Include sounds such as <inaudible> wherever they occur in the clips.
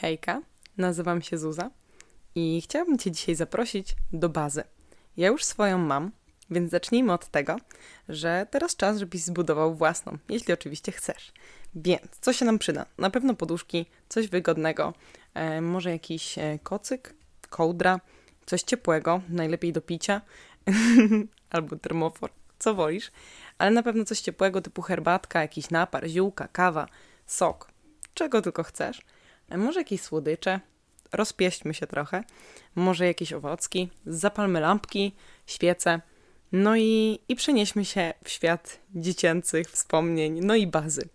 Hejka, nazywam się Zuza i chciałabym Cię dzisiaj zaprosić do bazy. Ja już swoją mam, więc zacznijmy od tego, że teraz czas, żebyś zbudował własną, jeśli oczywiście chcesz. Więc co się nam przyda? Na pewno poduszki, coś wygodnego, e, może jakiś e, kocyk, kołdra, coś ciepłego, najlepiej do picia, <laughs> albo termofor, co wolisz, ale na pewno coś ciepłego typu herbatka, jakiś napar, ziółka, kawa, sok, czego tylko chcesz. Może jakieś słodycze, rozpieśćmy się trochę, może jakieś owocki, zapalmy lampki, świece, no i, i przenieśmy się w świat dziecięcych wspomnień, no i bazy.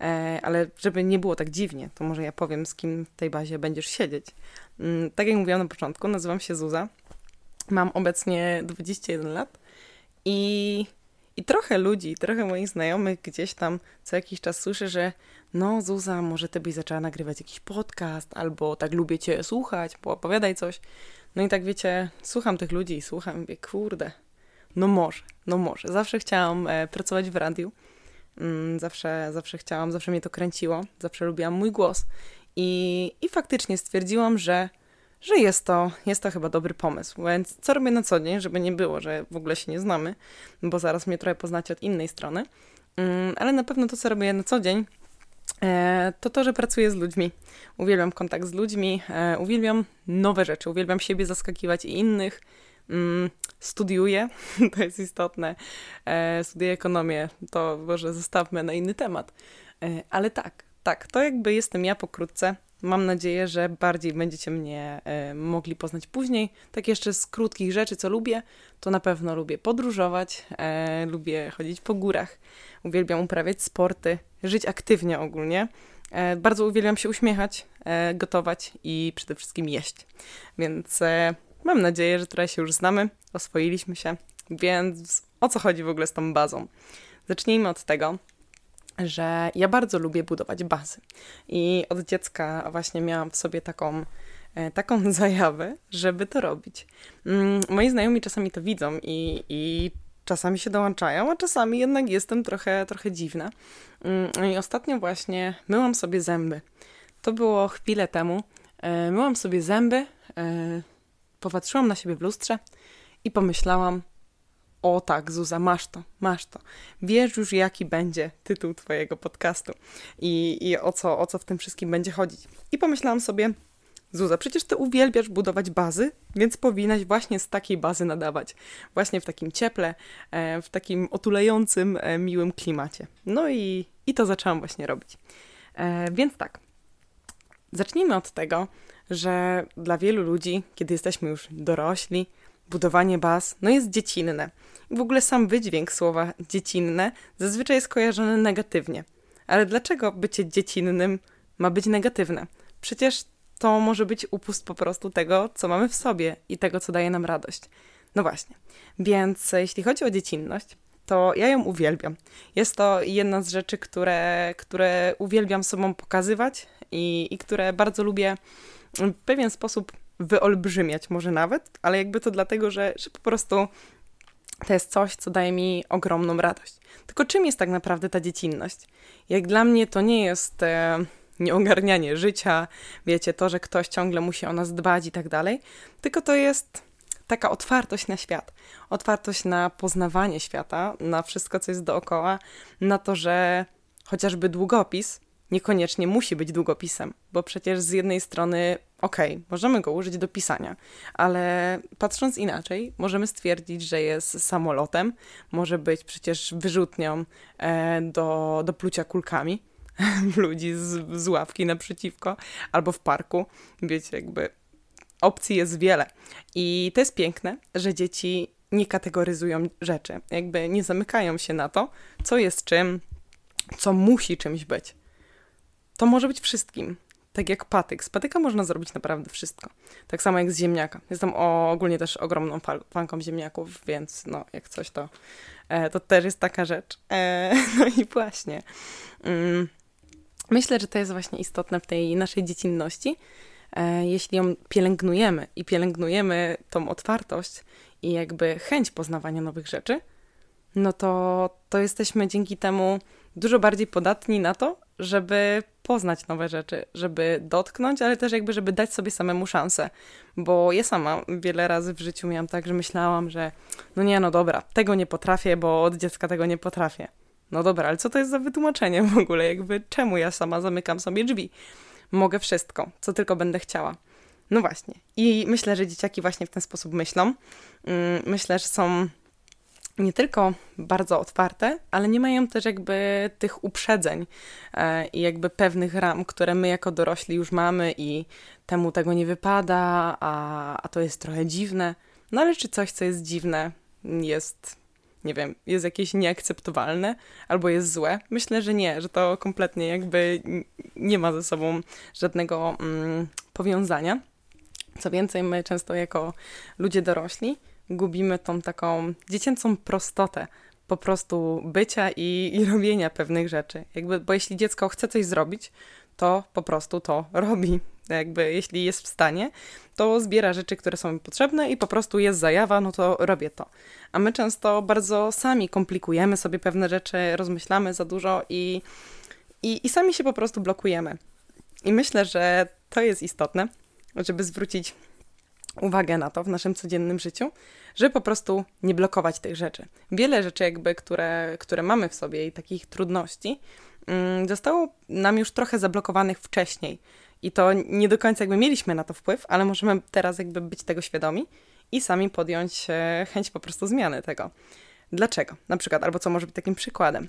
E, ale żeby nie było tak dziwnie, to może ja powiem, z kim w tej bazie będziesz siedzieć. Mm, tak jak mówiłam na początku, nazywam się Zuza. Mam obecnie 21 lat i, i trochę ludzi, trochę moich znajomych gdzieś tam co jakiś czas słyszę, że no Zuza, może ty byś zaczęła nagrywać jakiś podcast, albo tak lubię cię słuchać, bo opowiadaj coś. No i tak wiecie, słucham tych ludzi i słucham, mówię, kurde, no może, no może. Zawsze chciałam e, pracować w radiu, mm, zawsze, zawsze chciałam, zawsze mnie to kręciło, zawsze lubiłam mój głos i, i faktycznie stwierdziłam, że że jest to, jest to chyba dobry pomysł. Więc co robię na co dzień, żeby nie było, że w ogóle się nie znamy, bo zaraz mnie trochę poznacie od innej strony. Mm, ale na pewno to, co robię na co dzień, to to, że pracuję z ludźmi. Uwielbiam kontakt z ludźmi, e, uwielbiam nowe rzeczy, uwielbiam siebie zaskakiwać i innych. Mm, studiuję, <laughs> to jest istotne. E, studiuję ekonomię, to może zostawmy na inny temat. Ale tak, tak, to jakby jestem ja pokrótce. Mam nadzieję, że bardziej będziecie mnie e, mogli poznać później. Tak jeszcze z krótkich rzeczy, co lubię, to na pewno lubię podróżować, e, lubię chodzić po górach, uwielbiam uprawiać sporty, żyć aktywnie ogólnie. E, bardzo uwielbiam się uśmiechać, e, gotować i przede wszystkim jeść. Więc e, mam nadzieję, że trochę się już znamy, oswoiliśmy się, więc o co chodzi w ogóle z tą bazą? Zacznijmy od tego, że ja bardzo lubię budować bazy. I od dziecka właśnie miałam w sobie taką, taką <laughs> zajawę, żeby to robić. Mm, moi znajomi czasami to widzą i, i czasami się dołączają, a czasami jednak jestem trochę, trochę dziwna. Mm, I ostatnio właśnie myłam sobie zęby. To było chwilę temu. E, myłam sobie zęby, e, popatrzyłam na siebie w lustrze i pomyślałam, o tak, Zuza, masz to, masz to. Wiesz już, jaki będzie tytuł Twojego podcastu i, i o, co, o co w tym wszystkim będzie chodzić. I pomyślałam sobie, Zuza, przecież Ty uwielbiasz budować bazy, więc powinnaś właśnie z takiej bazy nadawać. Właśnie w takim cieple, e, w takim otulającym, e, miłym klimacie. No i, i to zaczęłam właśnie robić. E, więc tak, zacznijmy od tego, że dla wielu ludzi, kiedy jesteśmy już dorośli, budowanie baz no jest dziecinne. W ogóle sam wydźwięk słowa dziecinne zazwyczaj jest kojarzony negatywnie. Ale dlaczego bycie dziecinnym ma być negatywne? Przecież to może być upust po prostu tego, co mamy w sobie i tego, co daje nam radość. No właśnie. Więc jeśli chodzi o dziecinność, to ja ją uwielbiam. Jest to jedna z rzeczy, które, które uwielbiam sobą pokazywać i, i które bardzo lubię w pewien sposób wyolbrzymiać może nawet, ale jakby to dlatego, że, że po prostu to jest coś, co daje mi ogromną radość. Tylko czym jest tak naprawdę ta dziecinność? Jak dla mnie to nie jest e, nieogarnianie życia, wiecie, to, że ktoś ciągle musi o nas dbać i tak dalej, tylko to jest taka otwartość na świat, otwartość na poznawanie świata, na wszystko, co jest dookoła, na to, że chociażby długopis niekoniecznie musi być długopisem, bo przecież z jednej strony, okej, okay, możemy go użyć do pisania, ale patrząc inaczej, możemy stwierdzić, że jest samolotem, może być przecież wyrzutnią e, do, do plucia kulkami <laughs> ludzi z, z ławki naprzeciwko albo w parku. Wiecie, jakby opcji jest wiele. I to jest piękne, że dzieci nie kategoryzują rzeczy, jakby nie zamykają się na to, co jest czym, co musi czymś być to może być wszystkim. Tak jak patyk. Z patyka można zrobić naprawdę wszystko. Tak samo jak z ziemniaka. Jestem ogólnie też ogromną fanką ziemniaków, więc no, jak coś to, e, to też jest taka rzecz. E, <laughs> no i właśnie. Mm, myślę, że to jest właśnie istotne w tej naszej dziecinności. E, jeśli ją pielęgnujemy i pielęgnujemy tą otwartość i jakby chęć poznawania nowych rzeczy, no to, to jesteśmy dzięki temu dużo bardziej podatni na to, żeby poznać nowe rzeczy, żeby dotknąć, ale też jakby, żeby dać sobie samemu szansę. Bo ja sama wiele razy w życiu miałam tak, że myślałam, że no nie, no dobra, tego nie potrafię, bo od dziecka tego nie potrafię. No dobra, ale co to jest za wytłumaczenie w ogóle? Jakby czemu ja sama zamykam sobie drzwi? Mogę wszystko, co tylko będę chciała. No właśnie. I myślę, że dzieciaki właśnie w ten sposób myślą. Mm, myślę, że są nie tylko bardzo otwarte, ale nie mają też jakby tych uprzedzeń e, i jakby pewnych ram, które my jako dorośli już mamy i temu tego nie wypada, a, a to jest trochę dziwne. No ale czy coś, co jest dziwne, jest, nie wiem, jest jakieś nieakceptowalne albo jest złe? Myślę, że nie, że to kompletnie jakby nie ma ze sobą żadnego mm, powiązania. Co więcej, my często jako ludzie dorośli gubimy tą taką dziecięcą prostotę po prostu bycia i, i robienia pewnych rzeczy. Jakby, bo jeśli dziecko chce coś zrobić, to po prostu to robi. Jakby jeśli jest w stanie, to zbiera rzeczy, które są mi potrzebne i po prostu jest zajawa, no to robię to. A my często bardzo sami komplikujemy sobie pewne rzeczy, rozmyślamy za dużo i, i, i sami się po prostu blokujemy. I myślę, że to jest istotne, żeby zwrócić uwagę na to w naszym codziennym życiu, żeby po prostu nie blokować tych rzeczy. Wiele rzeczy, jakby, które, które mamy w sobie i takich trudności, mm, zostało nam już trochę zablokowanych wcześniej. I to nie do końca jakby mieliśmy na to wpływ, ale możemy teraz jakby być tego świadomi i sami podjąć e, chęć po prostu zmiany tego. Dlaczego? Na przykład, albo co może być takim przykładem?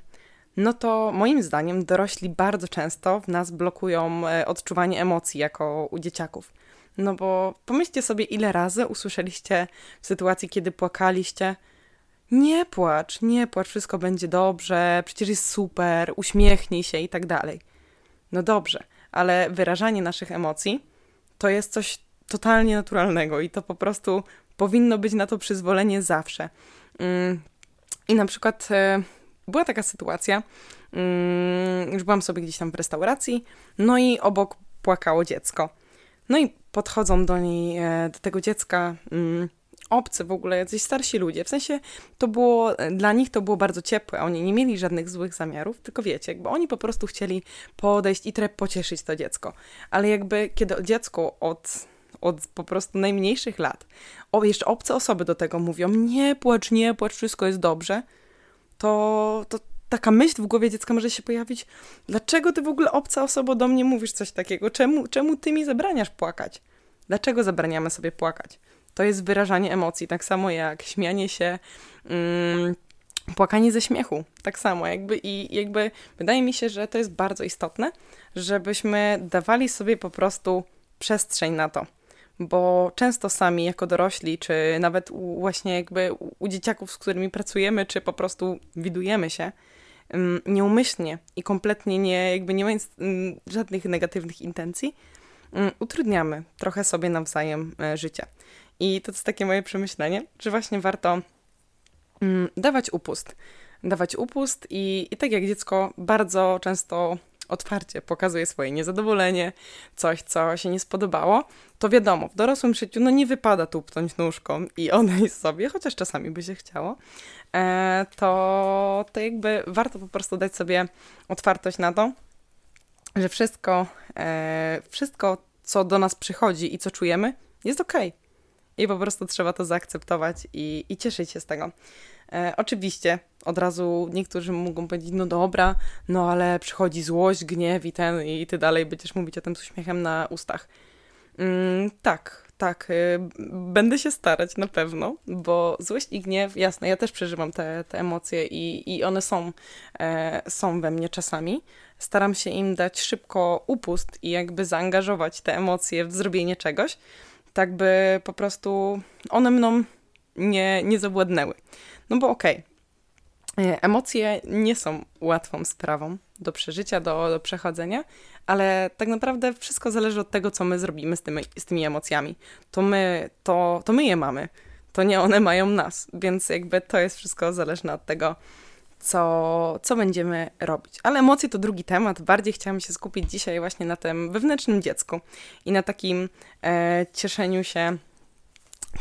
No to moim zdaniem dorośli bardzo często w nas blokują e, odczuwanie emocji jako u dzieciaków. No bo pomyślcie sobie, ile razy usłyszeliście w sytuacji, kiedy płakaliście, nie płacz, nie płacz, wszystko będzie dobrze, przecież jest super, uśmiechnij się i tak dalej. No dobrze, ale wyrażanie naszych emocji to jest coś totalnie naturalnego i to po prostu powinno być na to przyzwolenie zawsze. Mm, I na przykład e, była taka sytuacja, mm, już byłam sobie gdzieś tam w restauracji, no i obok płakało dziecko. No i podchodzą do niej, e, do tego dziecka mm, obcy w ogóle, jacyś starsi ludzie. W sensie to było, dla nich to było bardzo ciepłe. Oni nie mieli żadnych złych zamiarów, tylko wiecie, jakby oni po prostu chcieli podejść i trochę pocieszyć to dziecko. Ale jakby kiedy dziecko od, od po prostu najmniejszych lat, o, jeszcze obce osoby do tego mówią, nie płacz, nie płacz, wszystko jest dobrze, to, to taka myśl w głowie dziecka może się pojawić, dlaczego ty w ogóle obca osoba do mnie mówisz coś takiego? Czemu, czemu ty mi zabraniasz płakać? Dlaczego zabraniamy sobie płakać? To jest wyrażanie emocji, tak samo jak śmianie się, mm, płakanie ze śmiechu, tak samo jakby i jakby wydaje mi się, że to jest bardzo istotne, żebyśmy dawali sobie po prostu przestrzeń na to bo często sami jako dorośli, czy nawet u, właśnie jakby u, dzieciaków, z którymi pracujemy, czy po prostu widujemy się, nieumyślnie i kompletnie nie, jakby nie mając żadnych negatywnych intencji, utrudniamy trochę sobie nawzajem e, życie. I to jest takie moje przemyślenie, że właśnie warto dawać upust. Dawać upust i, i tak jak dziecko bardzo często otwarcie pokazuje swoje niezadowolenie, coś, co się nie spodobało, to wiadomo, w dorosłym życiu no nie wypada tupnąć nóżką i <laughs> odejść sobie, chociaż czasami by się chciało, e, to, to jakby warto po prostu dać sobie otwartość na to, że wszystko, e, wszystko, co do nas przychodzi i co czujemy, jest okej. Okay. I po prostu trzeba to zaakceptować i, i cieszyć się z tego. E, oczywiście od razu niektórzy mogą powiedzieć, no dobra, no ale przychodzi złość, gniew i ten, i ty dalej będziesz mówić o tym z uśmiechem na ustach. Mm, tak, tak, y, będę się starać na pewno, bo złość i gniew, jasne, ja też przeżywam te, te emocje i, i one są, e, są we mnie czasami. Staram się im dać szybko upust i jakby zaangażować te emocje w zrobienie czegoś, tak by po prostu one mną nie, nie zawładnęły. No bo okej, okay, emocje nie są łatwą sprawą do przeżycia, do, do przechodzenia, ale tak naprawdę wszystko zależy od tego, co my zrobimy z tymi, z tymi emocjami. To my, to, to my je mamy, to nie one mają nas, więc jakby to jest wszystko zależne od tego, co, co będziemy robić. Ale emocje to drugi temat. Bardziej chciałam się skupić dzisiaj właśnie na tym wewnętrznym dziecku i na takim e, cieszeniu się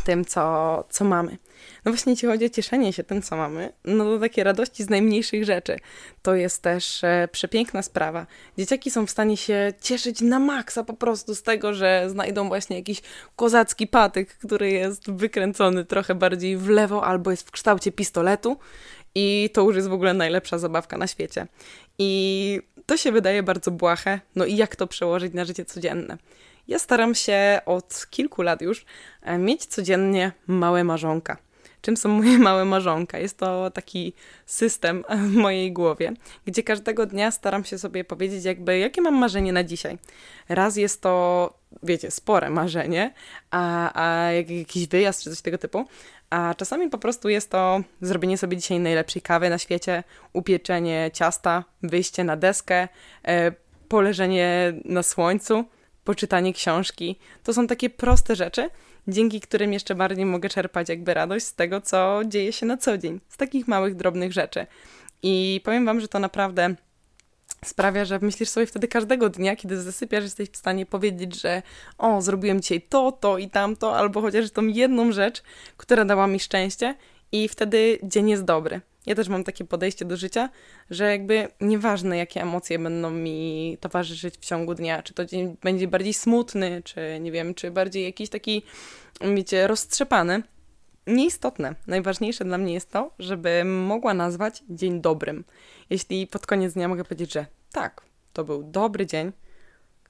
tym, co, co mamy. No właśnie, jeśli chodzi o cieszenie się tym, co mamy, no to takie radości z najmniejszych rzeczy. To jest też e, przepiękna sprawa. Dzieciaki są w stanie się cieszyć na maksa po prostu z tego, że znajdą właśnie jakiś kozacki patyk, który jest wykręcony trochę bardziej w lewo albo jest w kształcie pistoletu i to już jest w ogóle najlepsza zabawka na świecie. I to się wydaje bardzo błahe, no i jak to przełożyć na życie codzienne? Ja staram się od kilku lat już e, mieć codziennie małe marzonka. Czym są moje <laughs> małe marzonka? Jest to taki system w mojej głowie, gdzie każdego dnia staram się sobie powiedzieć, jakby, jakie mam marzenie na dzisiaj. Raz jest to, wiecie, spore marzenie, a, a jakiś wyjazd czy coś tego typu, a czasami po prostu jest to zrobienie sobie dzisiaj najlepszej kawy na świecie, upieczenie ciasta, wyjście na deskę, e, poleżenie na słońcu, poczytanie książki. To są takie proste rzeczy, dzięki którym jeszcze bardziej mogę czerpać jakby radość z tego, co dzieje się na co dzień, z takich małych, drobnych rzeczy. I powiem Wam, że to naprawdę sprawia, że myślisz sobie wtedy każdego dnia, kiedy zasypiasz, jesteś w stanie powiedzieć, że o, zrobiłem dzisiaj to, to i tamto, albo chociaż tą jedną rzecz, która dała mi szczęście i wtedy dzień jest dobry. Ja też mam takie podejście do życia, że jakby nieważne, jakie emocje będą mi towarzyszyć w ciągu dnia, czy to dzień będzie bardziej smutny, czy nie wiem, czy bardziej jakiś taki, wiecie, roztrzepany, nieistotne. Najważniejsze dla mnie jest to, żebym mogła nazwać dzień dobrym. Jeśli pod koniec dnia mogę powiedzieć, że tak, to był dobry dzień,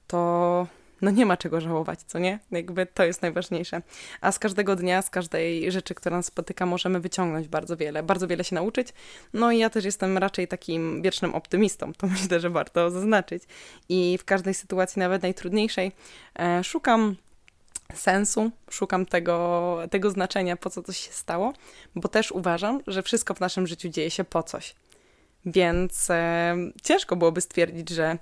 to no nie ma czego żałować, co nie? Jakby to jest najważniejsze. A z każdego dnia, z każdej rzeczy, która nas spotyka, możemy wyciągnąć bardzo wiele, bardzo wiele się nauczyć. No i ja też jestem raczej takim wiecznym optymistą, to <laughs> myślę, że warto zaznaczyć. I w każdej sytuacji, nawet najtrudniejszej, e, szukam sensu, szukam tego, tego znaczenia, po co coś się stało, bo też uważam, że wszystko w naszym życiu dzieje się po coś. Więc e, ciężko byłoby stwierdzić, że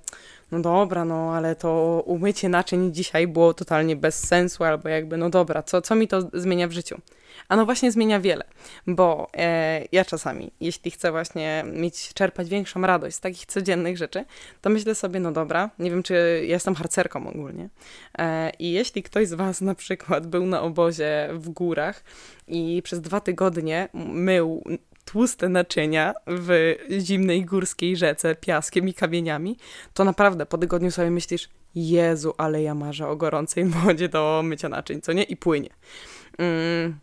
no dobra, no ale to umycie naczyń dzisiaj było totalnie bez sensu, albo jakby, no dobra, co, co mi to zmienia w życiu? A no właśnie zmienia wiele, bo e, ja czasami, jeśli chcę właśnie mieć, czerpać większą radość z takich codziennych rzeczy, to myślę sobie, no dobra, nie wiem, czy ja jestem harcerką ogólnie e, i jeśli ktoś z Was na przykład był na obozie w górach i przez dwa tygodnie mył tłuste naczynia w zimnej górskiej rzece piaskiem i kamieniami, to naprawdę po tygodniu sobie myślisz, Jezu, ale ja marzę o gorącej wodzie do mycia naczyń, co nie? I płynie. Mm,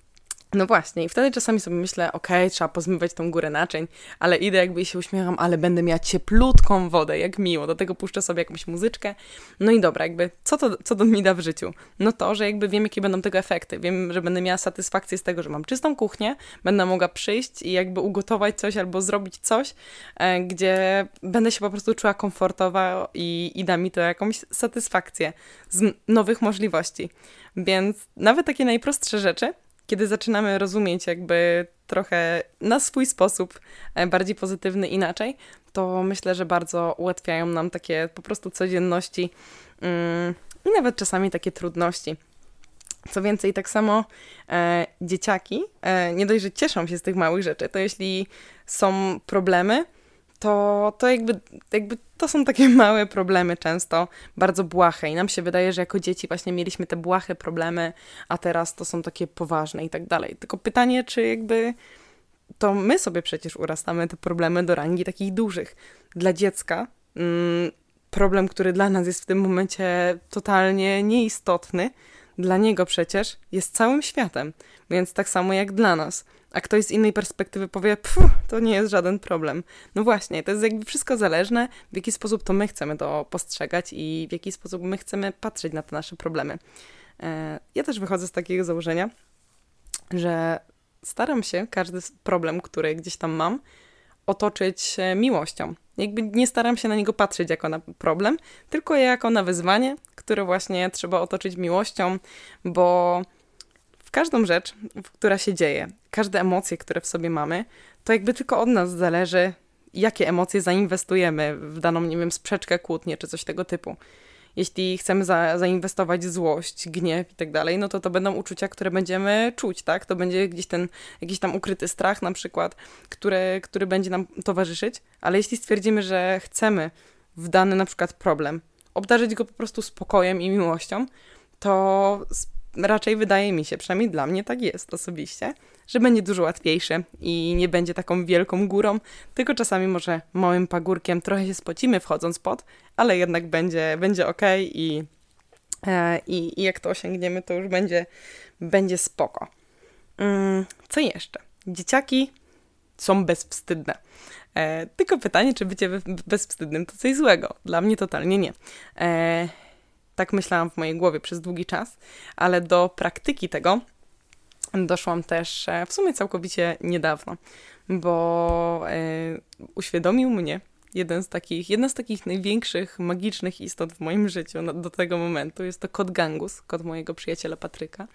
no właśnie, i wtedy czasami sobie myślę, okay, trzeba pozmywać tą górę naczyń, ale idę jakby się uśmiecham, ale będę miała cieplutką wodę, jak miło. Do tego puszczę sobie jakąś muzyczkę. No i dobra, jakby co to, co to mi da w życiu? No to, że jakby wiem, jakie będą tego efekty. Wiem, że będę miała satysfakcję z tego, że mam czystą kuchnię, będę mogła przyjść i jakby ugotować coś albo zrobić coś, e, gdzie będę się po prostu czuła komfortowo i, i da mi to jakąś satysfakcję z nowych możliwości. Więc nawet takie najprostsze rzeczy kiedy zaczynamy rozumieć jakby trochę na swój sposób e, bardziej pozytywny inaczej, to myślę, że bardzo ułatwiają nam takie po prostu codzienności mm, i nawet czasami takie trudności. Co więcej, tak samo e, dzieciaki e, nie dość, że cieszą się z tych małych rzeczy, to jeśli są problemy, to, to jakby, jakby to są takie <laughs> małe problemy często, bardzo błahe i nam się wydaje, że jako dzieci właśnie mieliśmy te błahe problemy, a teraz to są takie poważne i tak dalej. Tylko pytanie, czy jakby to my sobie przecież urastamy te problemy do rangi takich dużych. Dla dziecka mm, problem, który dla nas jest w tym momencie totalnie nieistotny, dla niego przecież jest całym światem, więc tak samo jak dla nas a ktoś z innej perspektywy powie, to nie jest żaden problem. No właśnie, to jest jakby wszystko zależne, w jaki sposób to my chcemy to postrzegać i w jaki sposób my chcemy patrzeć na te nasze problemy. E, ja też wychodzę z takiego założenia, że staram się każdy problem, który gdzieś tam mam, otoczyć miłością. Jakby nie staram się na niego patrzeć jako na problem, tylko jako na wyzwanie, które właśnie trzeba otoczyć miłością, bo każdą rzecz, która się dzieje, każde emocje, które w sobie mamy, to jakby tylko od nas zależy, jakie emocje zainwestujemy w daną, nie wiem, sprzeczkę, kłótnię czy coś tego typu. Jeśli chcemy za, zainwestować złość, gniew i tak dalej, no to to będą uczucia, które będziemy czuć, tak? To będzie gdzieś ten jakiś tam ukryty strach na przykład, który, który będzie nam towarzyszyć, ale jeśli stwierdzimy, że chcemy w dany na przykład problem obdarzyć go po prostu spokojem i miłością, to raczej wydaje mi się, przynajmniej dla mnie tak jest osobiście, że będzie dużo łatwiejsze i nie będzie taką wielką górą, tylko czasami może małym pagórkiem trochę się spocimy wchodząc pod, ale jednak będzie, będzie ok i, e, i, i jak to osiągniemy, to już będzie, będzie spoko. Mm, co jeszcze? Dzieciaki są bezwstydne. E, tylko pytanie, czy bycie bezwstydnym to coś złego. Dla mnie totalnie nie. Tak myślałam w mojej głowie przez długi czas, ale do praktyki tego doszłam też e, w sumie całkowicie niedawno, bo e, uświadomił mnie jeden z takich, jedna z takich największych magicznych istot w moim życiu no, do tego momentu. Jest to kot Gangus, kot mojego przyjaciela Patryka.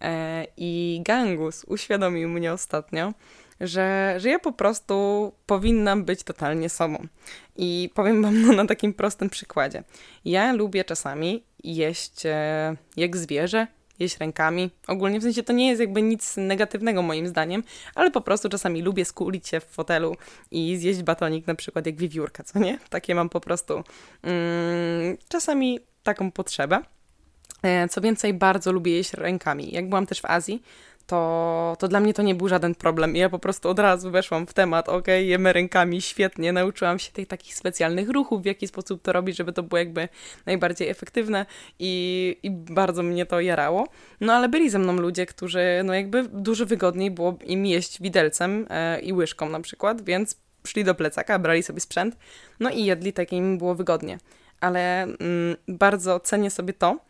E, I Gangus uświadomił mnie ostatnio, że, że ja po prostu powinnam być totalnie sobą. I powiem Wam no, na takim prostym przykładzie. Ja lubię czasami jeść e, jak zwierzę, jeść rękami. Ogólnie w sensie to nie jest jakby nic negatywnego moim zdaniem, ale po prostu czasami lubię skulić się w fotelu i zjeść batonik na przykład jak wiewiórka, co nie? Takie mam po prostu mm, czasami taką potrzebę. E, co więcej, bardzo lubię jeść rękami. Jak byłam też w Azji, to, to dla mnie to nie był żaden problem. Ja po prostu od razu weszłam w temat, ok, jemy rękami, świetnie, nauczyłam się tych takich specjalnych ruchów, w jaki sposób to robić, żeby to było jakby najbardziej efektywne i, i bardzo mnie to jarało. No ale byli ze mną ludzie, którzy no jakby dużo wygodniej było im jeść widelcem e, i łyżką na przykład, więc szli do plecaka, brali sobie sprzęt, no i jedli tak, im było wygodnie. Ale mm, bardzo cenię sobie to,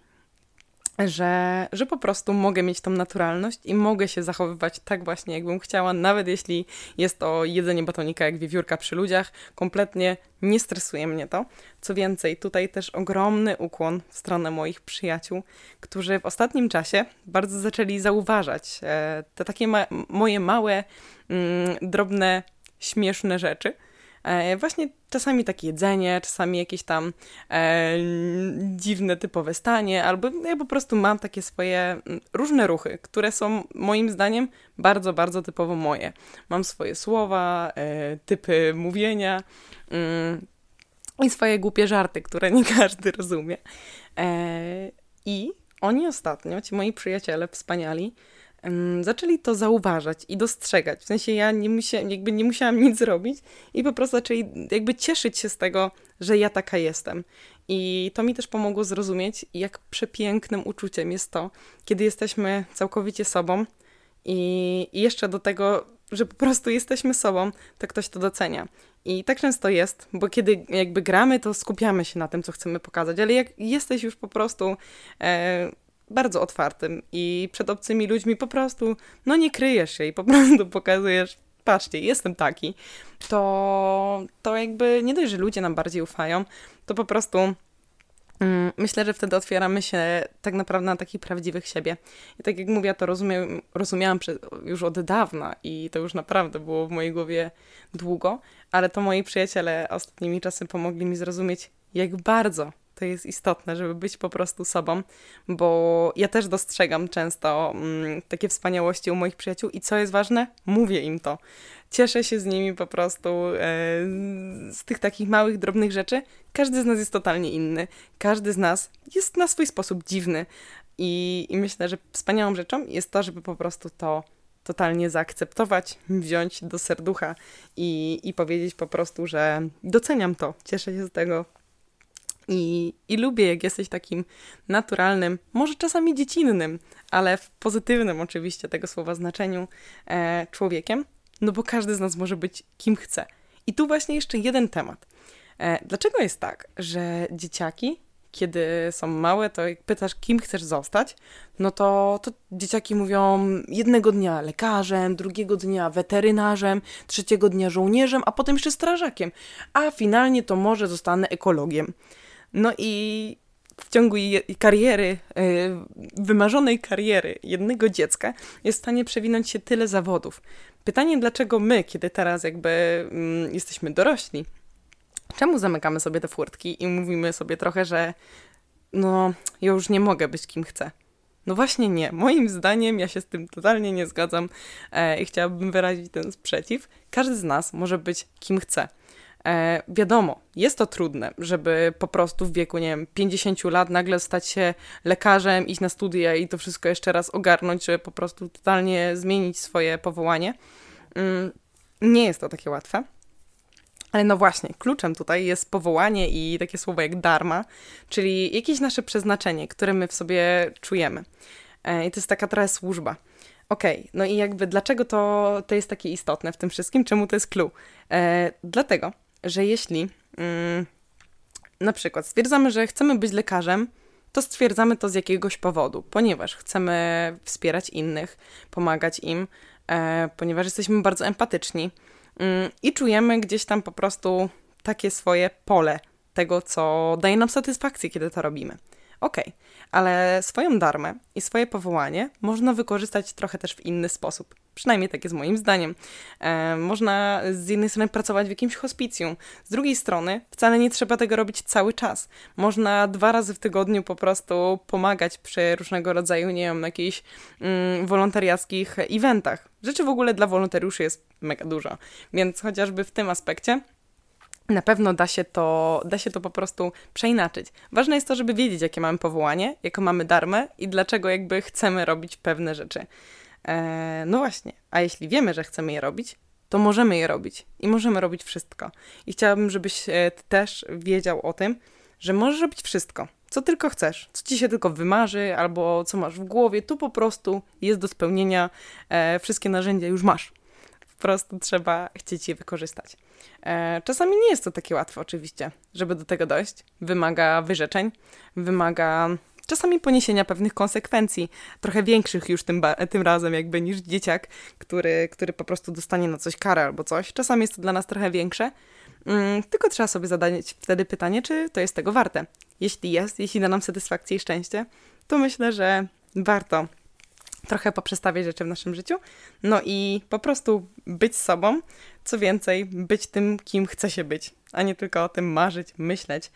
że, że po prostu mogę mieć tą naturalność i mogę się zachowywać tak właśnie, jakbym chciała, nawet jeśli jest to jedzenie batonika jak wiewiórka przy ludziach, kompletnie nie stresuje mnie to. Co więcej, tutaj też ogromny ukłon w stronę moich przyjaciół, którzy w ostatnim czasie bardzo zaczęli zauważać e, te takie ma moje małe, mm, drobne, śmieszne rzeczy – właśnie czasami takie jedzenie, czasami jakieś tam e, dziwne, typowe stanie, albo ja po prostu mam takie swoje mm, różne ruchy, które są moim zdaniem bardzo, bardzo typowo moje. Mam swoje słowa, e, typy mówienia mm, i swoje głupie żarty, które nie <laughs> każdy rozumie. E, I oni ostatnio, ci moi przyjaciele wspaniali, zaczęli to zauważać i dostrzegać. W sensie ja nie, musia, jakby nie musiałam nic zrobić i po prostu zaczęli jakby cieszyć się z tego, że ja taka jestem. I to mi też pomogło zrozumieć, jak przepięknym uczuciem jest to, kiedy jesteśmy całkowicie sobą i jeszcze do tego, że po prostu jesteśmy sobą, to ktoś to docenia. I tak często jest, bo kiedy jakby gramy, to skupiamy się na tym, co chcemy pokazać, ale jak jesteś już po prostu e, bardzo otwartym i przed obcymi ludźmi po prostu, no nie kryjesz się i po <laughs> prostu pokazujesz, patrzcie, jestem taki, to, to jakby nie dość, że ludzie nam bardziej ufają, to po prostu mm, myślę, że wtedy otwieramy się tak naprawdę na takich prawdziwych siebie. I tak jak mówię, to rozumiem, rozumiałam już od dawna i to już naprawdę było w mojej głowie długo, ale to moi przyjaciele ostatnimi czasy pomogli mi zrozumieć, jak bardzo to jest istotne, żeby być po prostu sobą, bo ja też dostrzegam często mm, takie wspaniałości u moich przyjaciół i co jest ważne, mówię im to. Cieszę się z nimi po prostu e, z tych takich małych, drobnych rzeczy. Każdy z nas jest totalnie inny. Każdy z nas jest na swój sposób dziwny. I, i myślę, że wspaniałą rzeczą jest to, żeby po prostu to totalnie zaakceptować, wziąć do serducha i, i powiedzieć po prostu, że doceniam to, cieszę się z tego, i, I lubię, jak jesteś takim naturalnym, może czasami dziecinnym, ale w pozytywnym oczywiście tego słowa znaczeniu e, człowiekiem, no bo każdy z nas może być kim chce. I tu właśnie jeszcze jeden temat. E, dlaczego jest tak, że dzieciaki, kiedy są małe, to jak pytasz, kim chcesz zostać, no to, to dzieciaki mówią jednego dnia lekarzem, drugiego dnia weterynarzem, trzeciego dnia żołnierzem, a potem jeszcze strażakiem, a finalnie to może zostanę ekologiem. No i w ciągu kariery, e, wymarzonej kariery jednego dziecka jest w stanie przewinąć się tyle zawodów. Pytanie, dlaczego my, kiedy teraz jakby mm, jesteśmy dorośli, czemu zamykamy sobie te furtki i mówimy sobie trochę, że no, ja już nie mogę być kim chcę. No właśnie nie. Moim zdaniem ja się z tym totalnie nie zgadzam e, i chciałabym wyrazić ten sprzeciw. Każdy z nas może być kim chce. E, wiadomo, jest to trudne, żeby po prostu w wieku, nie wiem, 50 lat nagle stać się lekarzem, iść na studia i to wszystko jeszcze raz ogarnąć, żeby po prostu totalnie zmienić swoje powołanie. Mm, nie jest to takie łatwe. Ale no właśnie, kluczem tutaj jest powołanie i takie słowo jak dharma, czyli jakieś nasze przeznaczenie, które my w sobie czujemy. E, I to jest taka trochę służba. Okej, okay, no i jakby dlaczego to, to jest takie istotne w tym wszystkim? Czemu to jest clue? E, dlatego, że jeśli mm, na przykład stwierdzamy, że chcemy być lekarzem, to stwierdzamy to z jakiegoś powodu, ponieważ chcemy wspierać innych, pomagać im, e, ponieważ jesteśmy bardzo empatyczni mm, i czujemy gdzieś tam po prostu takie swoje pole tego, co daje nam satysfakcję, kiedy to robimy. Okej, okay, ale swoją darmę i swoje powołanie można wykorzystać trochę też w inny sposób. Przynajmniej tak jest moim zdaniem. E, można z jednej strony pracować w jakimś hospicjum, z drugiej strony wcale nie trzeba tego robić cały czas. Można dwa razy w tygodniu po prostu pomagać przy różnego rodzaju, nie wiem, jakichś mm, wolontariackich eventach. Rzeczy w ogóle dla wolontariuszy jest mega dużo, więc chociażby w tym aspekcie na pewno da się, to, da się to po prostu przeinaczyć. Ważne jest to, żeby wiedzieć, jakie mamy powołanie, jaką mamy darmę i dlaczego jakby chcemy robić pewne rzeczy. Eee, no właśnie, a jeśli wiemy, że chcemy je robić, to możemy je robić i możemy robić wszystko. I chciałabym, żebyś e, też wiedział o tym, że możesz robić wszystko, co tylko chcesz, co ci się tylko wymarzy, albo co masz w głowie, tu po prostu jest do spełnienia, e, wszystkie narzędzia już masz. Po prostu trzeba chcieć je wykorzystać. E, czasami nie jest to takie łatwe, oczywiście, żeby do tego dojść. Wymaga wyrzeczeń, wymaga czasami poniesienia pewnych konsekwencji, trochę większych już tym, tym razem jakby niż dzieciak, który, który po prostu dostanie na coś karę albo coś. Czasami jest to dla nas trochę większe, mm, tylko trzeba sobie zadać wtedy pytanie, czy to jest tego warte. Jeśli jest, jeśli da nam satysfakcję i szczęście, to myślę, że warto trochę poprzestawiać rzeczy w naszym życiu, no i po prostu być sobą, co więcej, być tym, kim chce się być, a nie tylko o tym marzyć, myśleć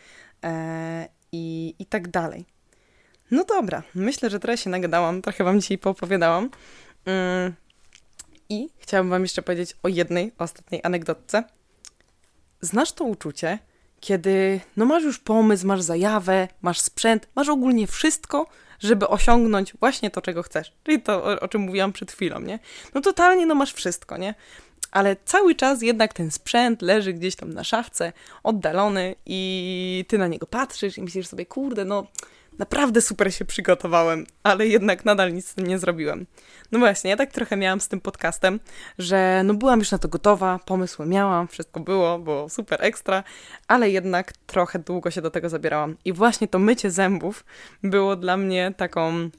e, i, i tak dalej. No dobra, myślę, że trochę się nagadałam, trochę wam dzisiaj poopowiadałam. Mm, I chciałabym wam jeszcze powiedzieć o jednej ostatniej anegdotce. Znasz to uczucie, kiedy no masz już pomysł, masz zajawę, masz sprzęt, masz ogólnie wszystko, żeby osiągnąć właśnie to, czego chcesz. Czyli to, o, o czym mówiłam przed chwilą, nie? No totalnie, no masz wszystko, nie? ale cały czas jednak ten sprzęt leży gdzieś tam na szafce, oddalony i ty na niego patrzysz i myślisz sobie, kurde, no naprawdę super się przygotowałem, ale jednak nadal nic z tym nie zrobiłem. No właśnie, ja tak trochę miałam z tym podcastem, że no byłam już na to gotowa, pomysły miałam, wszystko było, było super ekstra, ale jednak trochę długo się do tego zabierałam. I właśnie to mycie zębów było dla mnie taką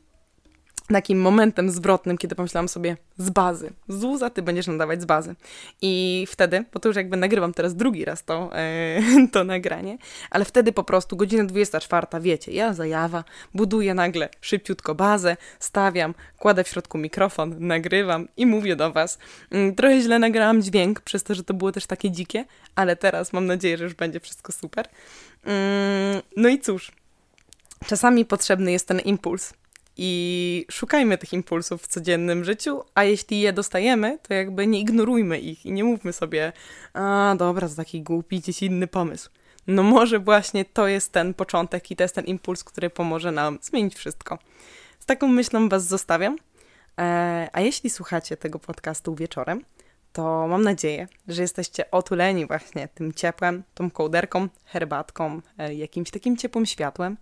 takim momentem zwrotnym, kiedy pomyślałam sobie z bazy. Zuza, ty będziesz nadawać z bazy. I wtedy, bo to już jakby nagrywam teraz drugi raz to, e, <laughs> to nagranie, ale wtedy po prostu godzina 24, wiecie, ja zajawa, buduję nagle szybciutko bazę, stawiam, kładę w środku mikrofon, nagrywam i mówię do was. Mm, trochę źle nagrałam dźwięk, przez to, że to było też takie dzikie, ale teraz mam nadzieję, że już będzie wszystko super. Mm, no i cóż, czasami potrzebny jest ten impuls, i szukajmy tych impulsów w codziennym życiu, a jeśli je dostajemy, to jakby nie ignorujmy ich i nie mówmy sobie, a dobra, to taki głupi, gdzieś inny pomysł. No może właśnie to jest ten początek i to jest ten impuls, który pomoże nam zmienić wszystko. Z taką myślą Was zostawiam. E, a jeśli słuchacie tego podcastu wieczorem, to mam nadzieję, że jesteście otuleni właśnie tym ciepłem, tą kołderką, herbatką, e, jakimś takim ciepłym światłem.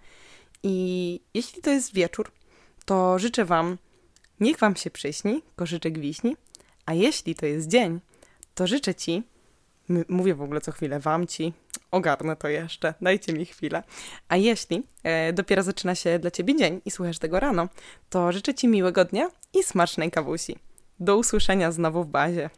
I jeśli to jest wieczór, to życzę Wam, niech Wam się przyśni koszyczek wiśni, a jeśli to jest dzień, to życzę Ci, mówię w ogóle co chwilę Wam Ci, ogarnę to jeszcze, dajcie mi chwilę. A jeśli e, dopiero zaczyna się dla Ciebie dzień i słuchasz tego rano, to życzę Ci miłego dnia i smacznej kawusi. Do usłyszenia znowu w bazie.